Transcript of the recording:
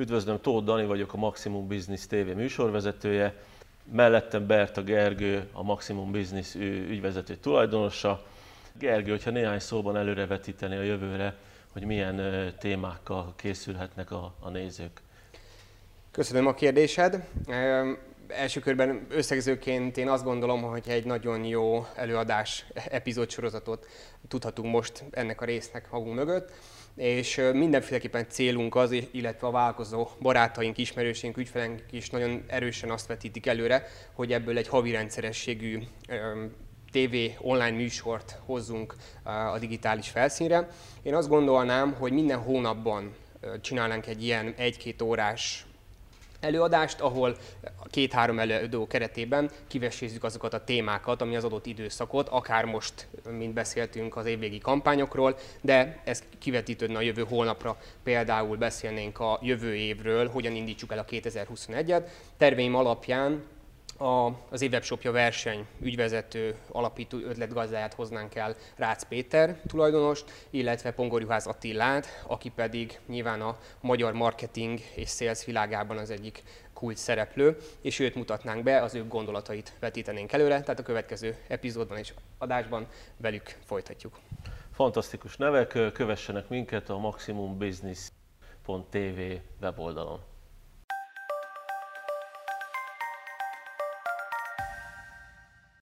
Üdvözlöm, Tóth Dani vagyok, a Maximum Business TV műsorvezetője. Mellettem Berta Gergő, a Maximum Business ügyvezető tulajdonosa. Gergő, hogyha néhány szóban előrevetíteni a jövőre, hogy milyen témákkal készülhetnek a, a nézők. Köszönöm a kérdésed. Első körben összegzőként én azt gondolom, hogy egy nagyon jó előadás, epizódsorozatot tudhatunk most ennek a résznek magunk mögött és mindenféleképpen célunk az, illetve a vállalkozó barátaink, ismerősénk, ügyfeleink is nagyon erősen azt vetítik előre, hogy ebből egy havi rendszerességű TV online műsort hozzunk a digitális felszínre. Én azt gondolnám, hogy minden hónapban csinálnánk egy ilyen egy-két órás előadást, ahol két-három előadó keretében kivesézzük azokat a témákat, ami az adott időszakot, akár most, mint beszéltünk az évvégi kampányokról, de ez kivetítődne a jövő holnapra. Például beszélnénk a jövő évről, hogyan indítsuk el a 2021-et. Terveim alapján a, az évwebshopja verseny ügyvezető alapító ötletgazdáját hoznánk el Rácz Péter tulajdonost, illetve Pongorjuház Attillát, aki pedig nyilván a magyar marketing és sales világában az egyik kulcs szereplő, és őt mutatnánk be, az ő gondolatait vetítenénk előre, tehát a következő epizódban és adásban velük folytatjuk. Fantasztikus nevek, kövessenek minket a maximumbusiness.tv weboldalon.